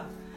lá.